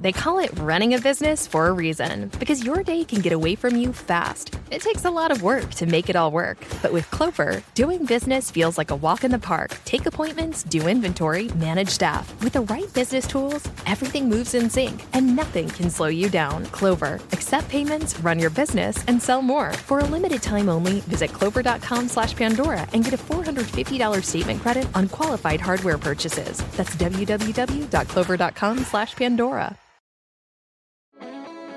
They call it running a business for a reason because your day can get away from you fast. It takes a lot of work to make it all work, but with Clover, doing business feels like a walk in the park. Take appointments, do inventory, manage staff. With the right business tools, everything moves in sync and nothing can slow you down. Clover, accept payments, run your business, and sell more. For a limited time only, visit clover.com slash Pandora and get a $450 statement credit on qualified hardware purchases. That's www.clover.com slash Pandora.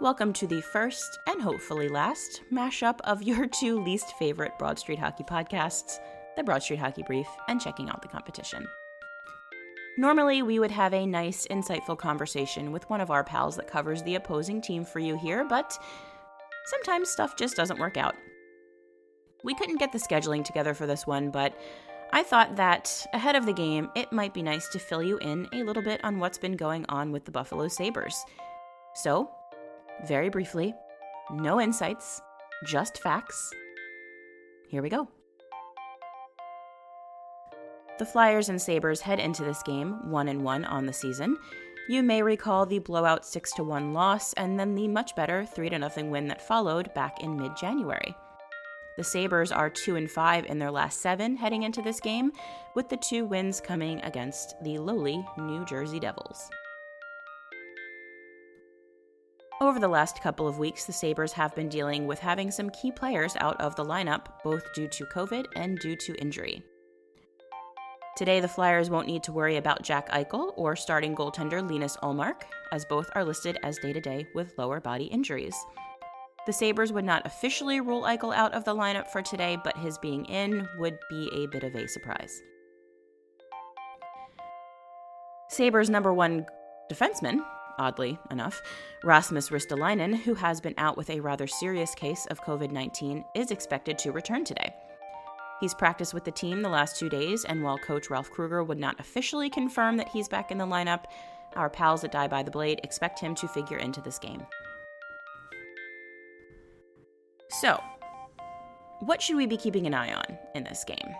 Welcome to the first and hopefully last mashup of your two least favorite Broad Street Hockey podcasts, the Broad Street Hockey Brief and Checking Out the Competition. Normally, we would have a nice, insightful conversation with one of our pals that covers the opposing team for you here, but sometimes stuff just doesn't work out. We couldn't get the scheduling together for this one, but I thought that ahead of the game, it might be nice to fill you in a little bit on what's been going on with the Buffalo Sabres. So, very briefly, no insights, just facts. Here we go. The Flyers and Sabres head into this game 1 and 1 on the season. You may recall the blowout 6 to 1 loss and then the much better 3 to 0 win that followed back in mid-January. The Sabres are 2 and 5 in their last 7 heading into this game, with the two wins coming against the lowly New Jersey Devils. Over the last couple of weeks, the Sabres have been dealing with having some key players out of the lineup, both due to COVID and due to injury. Today, the Flyers won't need to worry about Jack Eichel or starting goaltender Linus Ullmark, as both are listed as day to day with lower body injuries. The Sabres would not officially rule Eichel out of the lineup for today, but his being in would be a bit of a surprise. Sabres number one defenseman, oddly enough, Rasmus Ristolainen, who has been out with a rather serious case of COVID 19, is expected to return today. He's practiced with the team the last two days, and while coach Ralph Krueger would not officially confirm that he's back in the lineup, our pals at Die by the Blade expect him to figure into this game. So, what should we be keeping an eye on in this game?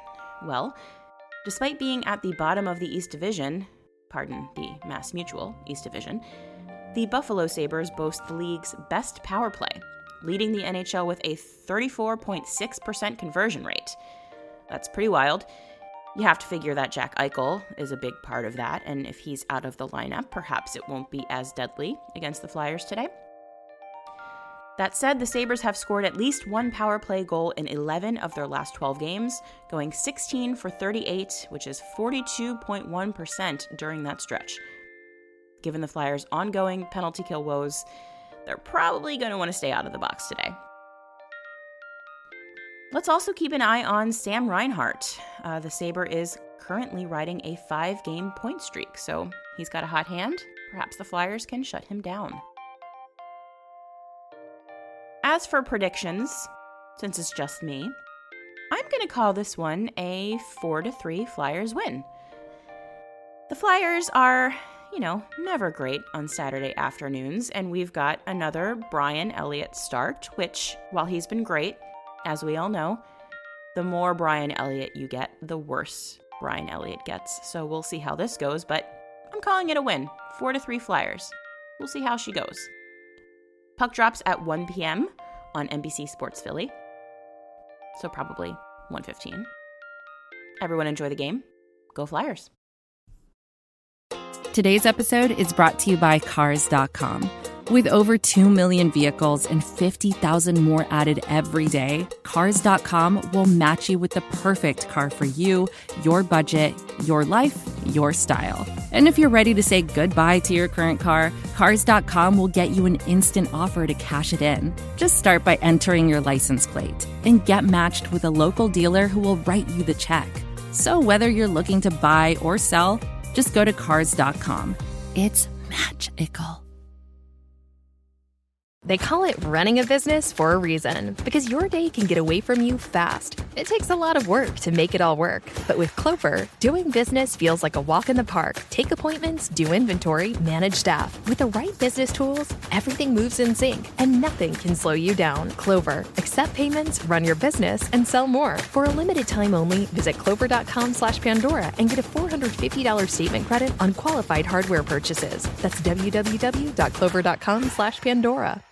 Well, despite being at the bottom of the East Division, pardon, the Mass Mutual East Division, the Buffalo Sabres boast the league's best power play, leading the NHL with a 34.6% conversion rate. That's pretty wild. You have to figure that Jack Eichel is a big part of that, and if he's out of the lineup, perhaps it won't be as deadly against the Flyers today. That said, the Sabres have scored at least one power play goal in 11 of their last 12 games, going 16 for 38, which is 42.1% during that stretch. Given the Flyers' ongoing penalty kill woes, they're probably going to want to stay out of the box today. Let's also keep an eye on Sam Reinhart. Uh, the Sabre is currently riding a five game point streak, so he's got a hot hand. Perhaps the Flyers can shut him down. As for predictions, since it's just me, I'm going to call this one a 4 to 3 Flyers win. The Flyers are, you know, never great on Saturday afternoons, and we've got another Brian Elliott start, which, while he's been great, as we all know, the more Brian Elliott you get, the worse Brian Elliott gets. So we'll see how this goes, but I'm calling it a win. 4 to 3 Flyers. We'll see how she goes. Puck drops at 1 p.m. on NBC Sports Philly. So probably 1:15. Everyone enjoy the game. Go Flyers. Today's episode is brought to you by Cars.com. With over 2 million vehicles and 50,000 more added every day, Cars.com will match you with the perfect car for you, your budget, your life, your style. And if you're ready to say goodbye to your current car, Cars.com will get you an instant offer to cash it in. Just start by entering your license plate and get matched with a local dealer who will write you the check. So whether you're looking to buy or sell, just go to Cars.com. It's magical. They call it running a business for a reason because your day can get away from you fast. It takes a lot of work to make it all work, but with Clover, doing business feels like a walk in the park. Take appointments, do inventory, manage staff. With the right business tools, everything moves in sync and nothing can slow you down. Clover, accept payments, run your business, and sell more. For a limited time only, visit clover.com slash Pandora and get a $450 statement credit on qualified hardware purchases. That's www.clover.com slash Pandora.